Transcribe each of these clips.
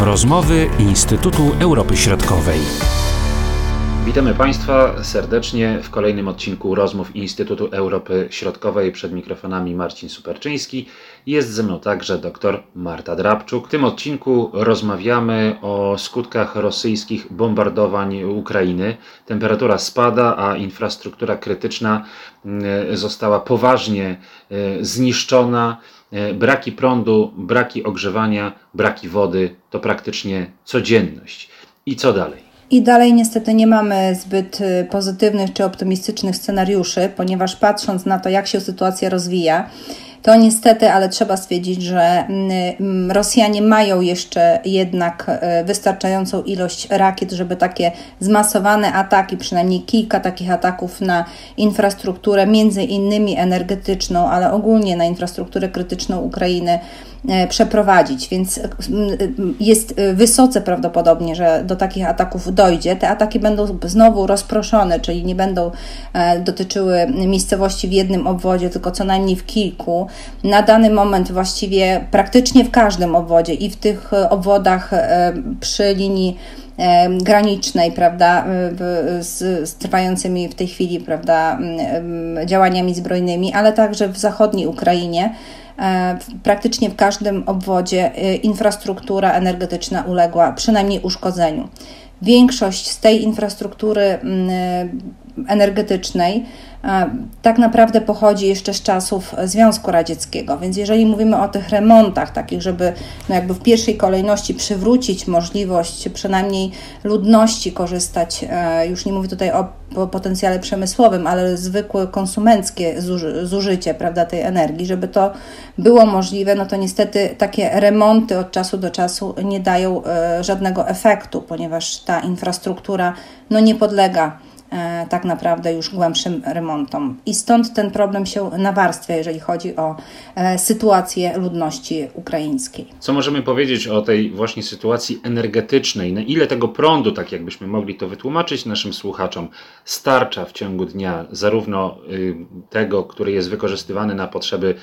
Rozmowy Instytutu Europy Środkowej. Witamy Państwa serdecznie w kolejnym odcinku rozmów Instytutu Europy Środkowej. Przed mikrofonami Marcin Superczyński. Jest ze mną także dr Marta Drabczuk. W tym odcinku rozmawiamy o skutkach rosyjskich bombardowań Ukrainy. Temperatura spada, a infrastruktura krytyczna mm, została poważnie e, zniszczona. E, braki prądu, braki ogrzewania, braki wody to praktycznie codzienność. I co dalej? I dalej niestety nie mamy zbyt y, pozytywnych czy optymistycznych scenariuszy, ponieważ patrząc na to, jak się sytuacja rozwija, to niestety, ale trzeba stwierdzić, że mm, mm, Rosjanie mają jeszcze jednak y, wystarczającą ilość rakiet, żeby takie zmasowane ataki, przynajmniej kilka takich ataków na infrastrukturę, między innymi energetyczną, ale ogólnie na infrastrukturę krytyczną Ukrainy E, przeprowadzić, więc e, jest e, wysoce prawdopodobnie, że do takich ataków dojdzie. Te ataki będą znowu rozproszone, czyli nie będą dotyczyły miejscowości w jednym obwodzie, tylko co najmniej w kilku. Na dany moment właściwie praktycznie w każdym obwodzie i w tych obwodach przy linii granicznej, prawda, z, z, trwającymi w tej chwili, prawda, działaniami zbrojnymi, ale także w zachodniej Ukrainie E, praktycznie w każdym obwodzie e, infrastruktura energetyczna uległa przynajmniej uszkodzeniu. Większość z tej infrastruktury mm, energetycznej tak naprawdę pochodzi jeszcze z czasów Związku Radzieckiego. Więc jeżeli mówimy o tych remontach, takich, żeby no jakby w pierwszej kolejności przywrócić możliwość przynajmniej ludności korzystać, e, już nie mówię tutaj o, potencjale przemysłowym, ale zwykłe konsumenckie zużycie prawda, tej energii, żeby to było możliwe, no to niestety takie remonty od czasu do czasu nie dają e, żadnego efektu, ponieważ ta infrastruktura no nie podlega E, tak naprawdę już głębszym remontom. I stąd ten problem się nawarstwia, jeżeli chodzi o e, sytuację ludności ukraińskiej. Co możemy powiedzieć o tej właśnie sytuacji energetycznej? Na ile tego prądu, tak jakbyśmy mogli to wytłumaczyć naszym słuchaczom, starcza w ciągu dnia, zarówno y, tego, który jest wykorzystywany na potrzeby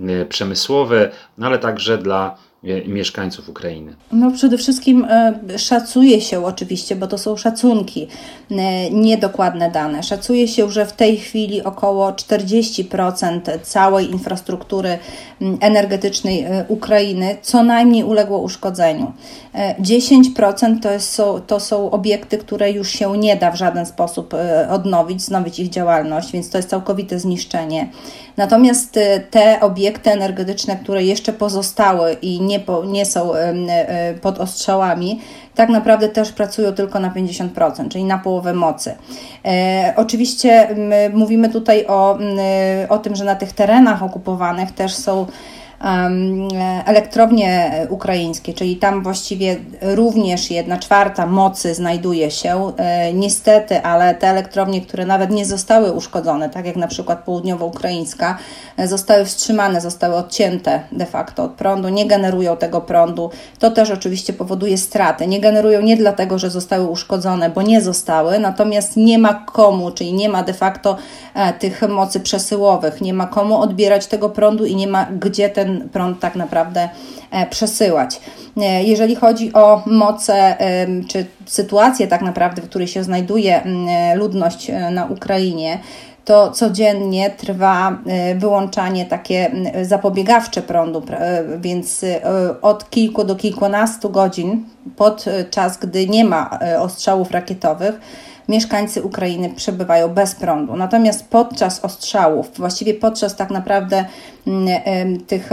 y, przemysłowe, no ale także dla mieszkańców Ukrainy? No przede wszystkim e, szacuje się oczywiście, bo to są szacunki, e, niedokładne dane. Szacuje się, że w tej chwili około 40% całej infrastruktury energetycznej e, Ukrainy co najmniej uległo uszkodzeniu. 10% to są, to są obiekty, które już się nie da w żaden sposób odnowić, znowić ich działalność, więc to jest całkowite zniszczenie. Natomiast te obiekty energetyczne, które jeszcze pozostały i nie nie, po, nie są pod ostrzałami, tak naprawdę też pracują tylko na 50%, czyli na połowę mocy. E, oczywiście mówimy tutaj o, o tym, że na tych terenach okupowanych też są elektrownie ukraińskie, czyli tam właściwie również jedna czwarta mocy znajduje się. E, niestety, ale te elektrownie, które nawet nie zostały uszkodzone, tak jak na przykład południowo-ukraińska, e, zostały wstrzymane, zostały odcięte de facto od prądu, nie generują tego prądu. To też oczywiście powoduje straty. Nie generują nie dlatego, że zostały uszkodzone, bo nie zostały, natomiast nie ma komu, czyli nie ma de facto e, tych mocy przesyłowych, nie ma komu odbierać tego prądu i nie ma gdzie ten prąd tak naprawdę e, przesyłać. E, jeżeli chodzi o moce czy sytuację tak naprawdę, w której się znajduje ludność e, na Ukrainie, to codziennie trwa wyłączanie takie zapobiegawcze prądu, więc od kilku do kilkunastu godzin podczas gdy nie ma ostrzałów rakietowych, mieszkańcy Ukrainy przebywają bez prądu. Natomiast podczas ostrzałów, właściwie podczas tak naprawdę mm, tych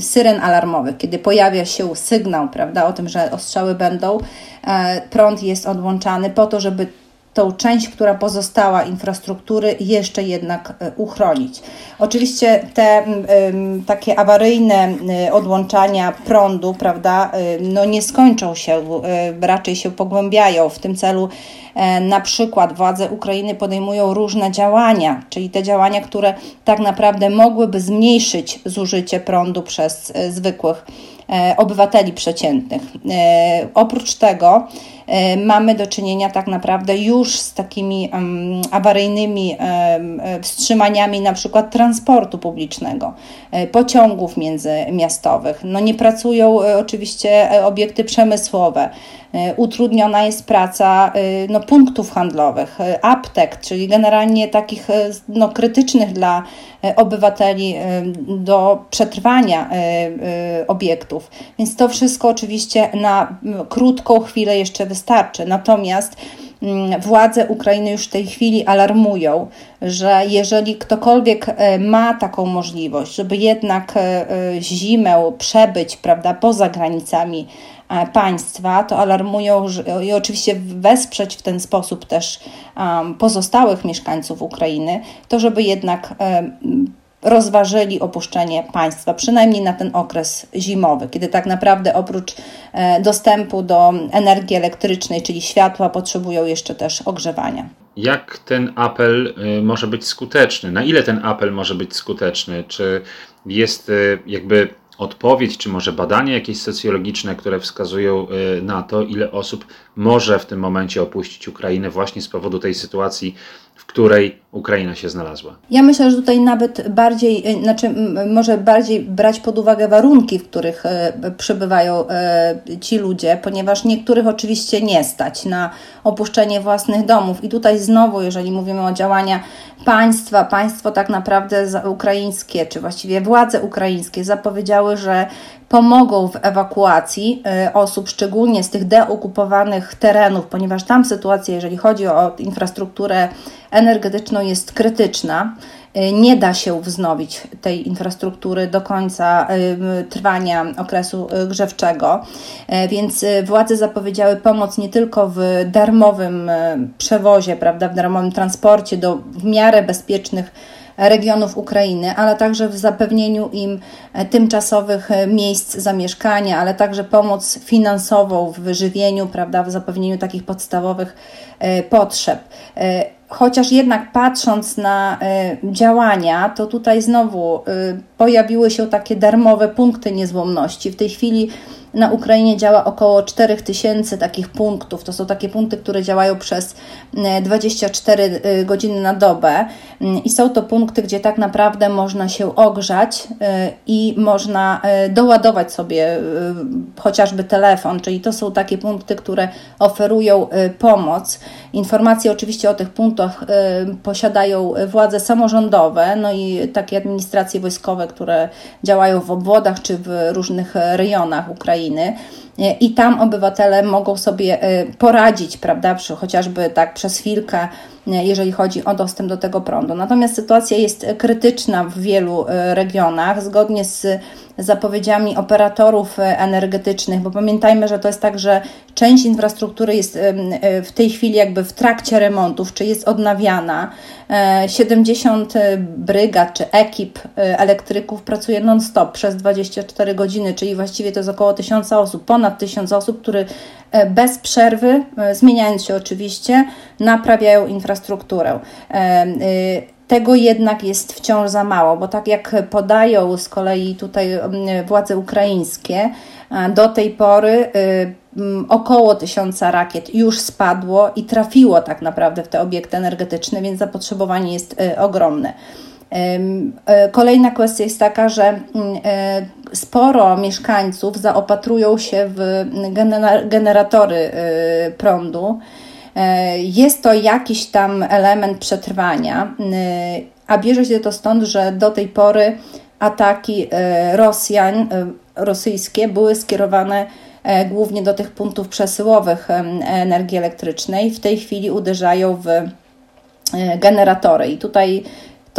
syren alarmowych, kiedy pojawia się sygnał prawda, o tym, że ostrzały będą, e, prąd jest odłączany po to, żeby tą część, która pozostała infrastruktury, jeszcze jednak e, uchronić. Oczywiście te takie awaryjne y, odłączania prądu, prawda, y, no nie skończą się, raczej się pogłębiają. W tym celu e, na przykład władze Ukrainy podejmują różne działania, czyli te działania, które tak naprawdę mogłyby zmniejszyć zużycie prądu przez zwykłych e, obywateli przeciętnych. Oprócz tego mamy do czynienia tak naprawdę już z takimi awaryjnymi wstrzymaniami na przykład transportu publicznego, pociągów międzymiastowych. No nie pracują oczywiście obiekty przemysłowe. Utrudniona jest praca no, punktów handlowych, aptek, czyli generalnie takich no, krytycznych dla obywateli do przetrwania obiektów. Więc to wszystko oczywiście na krótką chwilę jeszcze wystarczy. Natomiast mm, władze Ukrainy już w tej chwili alarmują, że jeżeli ktokolwiek e, ma taką możliwość, żeby jednak e, e, zimę przebyć prawda, poza granicami państwa, to alarmują i oczywiście wesprzeć w ten sposób też pozostałych mieszkańców Ukrainy, to żeby jednak rozważyli opuszczenie państwa, przynajmniej na ten okres zimowy, kiedy tak naprawdę oprócz e, dostępu do energii elektrycznej, czyli światła, potrzebują jeszcze też ogrzewania. Jak ten apel y, może być skuteczny? Na ile ten apel może być skuteczny? Czy jest y, jakby odpowiedź, czy może badania jakieś socjologiczne, które wskazują na to, ile osób może w tym momencie opuścić Ukrainę właśnie z powodu tej sytuacji której Ukraina się znalazła. Ja myślę, że tutaj nawet bardziej, e, znaczy może bardziej brać pod uwagę warunki, w których e, przybywają e, ci ludzie, ponieważ niektórych oczywiście nie stać na opuszczenie własnych domów. I tutaj znowu, jeżeli mówimy o działania państwa, państwo tak naprawdę ukraińskie, czy właściwie władze ukraińskie zapowiedziały, że pomogą w ewakuacji osób, szczególnie z tych deokupowanych terenów, ponieważ tam sytuacja, jeżeli chodzi o infrastrukturę energetyczną jest krytyczna. Y, nie da się wznowić tej infrastruktury do końca y, trwania okresu y, grzewczego, więc władze zapowiedziały pomoc nie tylko w darmowym przewozie, prawda, w darmowym transporcie do w miarę bezpiecznych regionów Ukrainy, ale także w zapewnieniu im tymczasowych miejsc zamieszkania, ale także pomoc finansową w wyżywieniu, prawda, w zapewnieniu takich podstawowych potrzeb chociaż jednak patrząc na działania, to tutaj znowu pojawiły się takie darmowe punkty niezłomności. W tej chwili na Ukrainie działa około 4000 takich punktów. To są takie punkty, które działają przez 24 e, e, godziny na dobę mm, i są to punkty, gdzie tak naprawdę można się ogrzać e, i można doładować sobie chociażby telefon, czyli to są takie punkty, które oferują pomoc. Informacje oczywiście o tych punktach posiadają władze samorządowe, no i takie administracje wojskowe, które działają w obwodach czy w różnych rejonach Ukrainy. Ukrainy i tam obywatele mogą sobie e, poradzić, prawda, chociażby tak przez chwilkę, e, jeżeli chodzi o dostęp do tego prądu. Natomiast sytuacja jest krytyczna w wielu e, regionach, zgodnie z zapowiedziami operatorów energetycznych, bo pamiętajmy, że to jest tak, że część infrastruktury jest w tej chwili jakby w trakcie remontów, czy jest odnawiana. 70 brygad czy ekip elektryków pracuje non-stop przez 24 godziny, czyli właściwie to jest około 1000 osób, ponad tysiąc osób, które e, bez przerwy, e, zmieniając się oczywiście, naprawiają infrastrukturę. E, tego jednak jest wciąż za mało, bo tak jak podają z kolei tutaj władze ukraińskie, do tej pory około tysiąca rakiet już spadło i trafiło tak naprawdę w te obiekty energetyczne, więc zapotrzebowanie jest ogromne. E, kolejna kwestia jest taka, że mm, e, sporo mieszkańców zaopatrują się w generatory e, prądu. Jest to jakiś tam element przetrwania, a bierze się to stąd, że do tej pory ataki Rosjan, rosyjskie były skierowane głównie do tych punktów przesyłowych energii elektrycznej. W tej chwili uderzają w generatory. I tutaj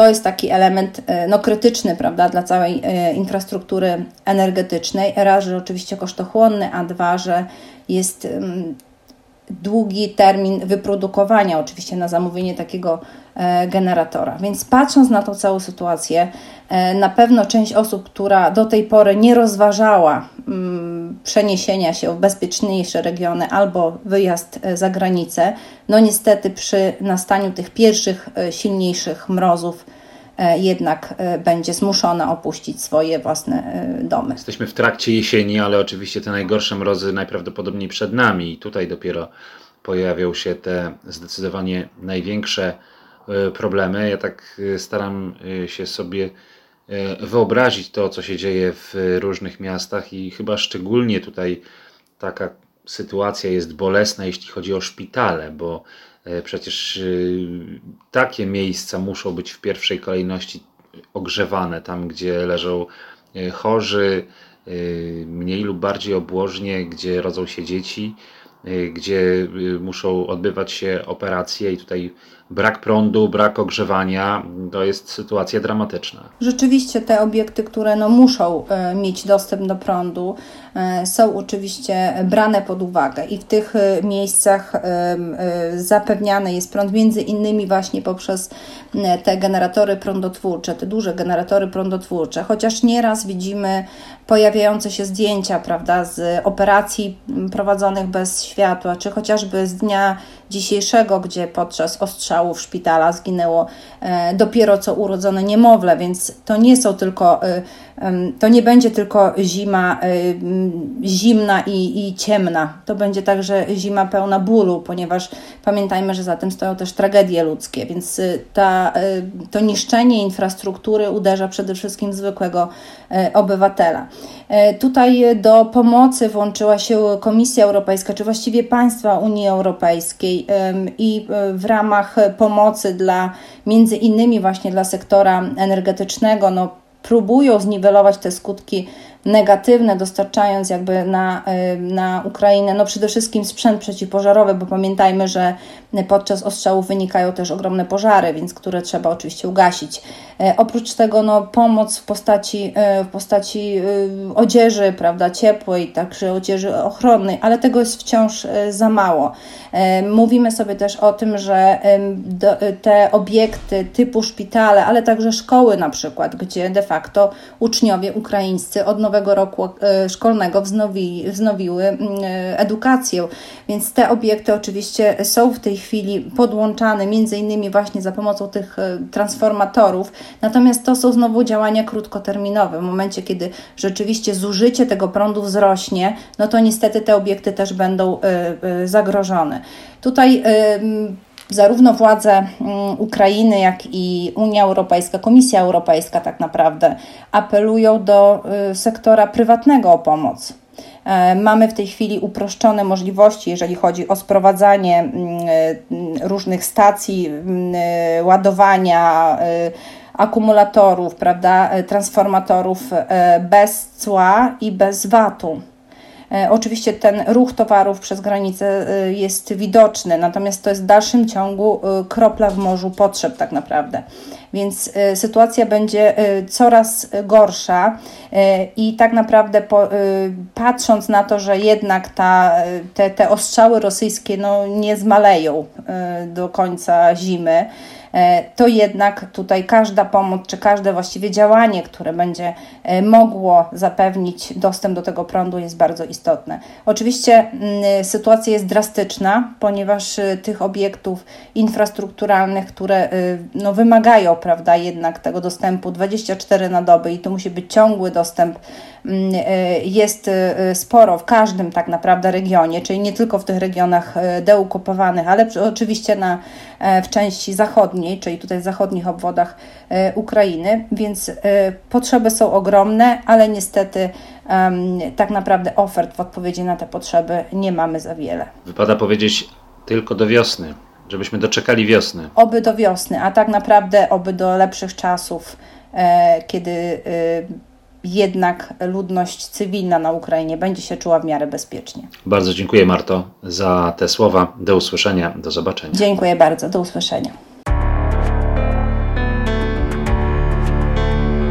to jest taki element e, no, krytyczny prawda, dla całej e, infrastruktury energetycznej. Raz, że oczywiście kosztochłonny, a dwa, że jest długi termin wyprodukowania, oczywiście na zamówienie takiego e, generatora. Więc patrząc na tą całą sytuację, na pewno część osób, która do tej pory nie rozważała mm, przeniesienia się w bezpieczniejsze regiony albo wyjazd za granicę, no niestety przy nastaniu tych pierwszych silniejszych mrozów jednak będzie zmuszona opuścić swoje własne domy. Jesteśmy w trakcie jesieni, ale oczywiście te najgorsze mrozy najprawdopodobniej przed nami i tutaj dopiero pojawią się te zdecydowanie największe problemy. Ja tak staram się sobie wyobrazić to, co się dzieje w różnych miastach i chyba szczególnie tutaj taka sytuacja jest bolesna, jeśli chodzi o szpitale, bo e, przecież e, takie miejsca muszą być w pierwszej kolejności ogrzewane, tam gdzie leżą e, chorzy, mniej lub bardziej obłożnie, gdzie rodzą się dzieci, gdzie muszą odbywać się operacje i tutaj brak prądu, brak ogrzewania, to jest sytuacja dramatyczna. Rzeczywiście te obiekty, które no muszą mieć dostęp do prądu, E, są oczywiście brane pod uwagę i w tych e, miejscach e, zapewniany jest prąd między innymi właśnie poprzez te generatory prądotwórcze, te duże generatory prądotwórcze, chociaż nieraz widzimy pojawiające się zdjęcia, prawda, z operacji prowadzonych bez światła, czy chociażby z dnia dzisiejszego, gdzie podczas ostrzałów szpitala zginęło dopiero co urodzone niemowlę, więc to nie są tylko to nie będzie tylko zima zimna i, i ciemna. To będzie także zima pełna bólu, ponieważ pamiętajmy, że za tym stoją też tragedie ludzkie, więc y, ta, y, to niszczenie infrastruktury uderza przede wszystkim zwykłego y, obywatela. Tutaj do pomocy włączyła się Komisja Europejska, czy właściwie państwa Unii Europejskiej i w ramach pomocy dla między innymi właśnie dla sektora energetycznego, no próbują zniwelować te skutki negatywne, dostarczając jakby na, na Ukrainę, no przede wszystkim sprzęt przeciwpożarowy, bo pamiętajmy, że podczas ostrzałów wynikają też ogromne pożary, więc które trzeba oczywiście ugasić. E, oprócz tego no, pomoc w postaci, e, w postaci e, odzieży, prawda, ciepłej, także odzieży ochronnej, ale tego jest wciąż za mało. Mówimy sobie też o tym, że te obiekty typu szpitale, ale także szkoły na przykład, gdzie de facto uczniowie ukraińscy od nowego roku szkolnego wznowi, wznowiły mm, edukację, więc te obiekty oczywiście są w tej chwili podłączane między innymi właśnie za pomocą tych transformatorów, Natomiast to są znowu działania krótkoterminowe. W momencie, kiedy rzeczywiście zużycie tego prądu wzrośnie, no to niestety te obiekty też będą zagrożone. Tutaj zarówno władze mm, Ukrainy, jak i Unia Europejska, Komisja Europejska tak naprawdę apelują do sektora prywatnego o pomoc. E, mamy w tej chwili uproszczone możliwości, jeżeli chodzi o sprowadzanie mm, różnych stacji mm, ładowania akumulatorów, prawda, transformatorów e, bez cła i bez VAT-u. E, oczywiście ten ruch towarów przez granicę jest widoczny, natomiast to jest w dalszym ciągu kropla w morzu potrzeb, tak naprawdę. Więc sytuacja będzie coraz gorsza i tak naprawdę po, patrząc na to, że jednak ta, te, te ostrzały rosyjskie no, nie zmaleją do końca zimy, E, to jednak tutaj każda pomoc, czy każde właściwie działanie, które będzie e, mogło zapewnić dostęp do tego prądu, jest bardzo istotne. Oczywiście mm, sytuacja jest drastyczna, ponieważ e, tych obiektów infrastrukturalnych, które no, wymagają, prawda, jednak tego dostępu 24 na dobę i to musi być ciągły dostęp, mm, jest sporo w każdym tak naprawdę regionie, czyli nie tylko w tych regionach deukupowanych, ale oczywiście na, w części zachodniej czyli tutaj w zachodnich obwodach e, Ukrainy, więc e, potrzeby są ogromne, ale niestety tak naprawdę ofert w odpowiedzi na te potrzeby nie mamy za wiele. Wypada powiedzieć tylko do wiosny, żebyśmy doczekali wiosny. Oby do wiosny, a tak naprawdę oby do lepszych czasów, e, kiedy jednak ludność cywilna na Ukrainie będzie się czuła w miarę bezpiecznie. Bardzo dziękuję Marto za te słowa. Do usłyszenia, do zobaczenia. Dziękuję bardzo, do usłyszenia.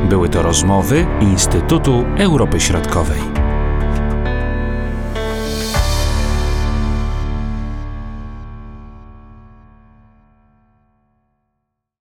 Były to rozmowy Instytutu Europy Środkowej.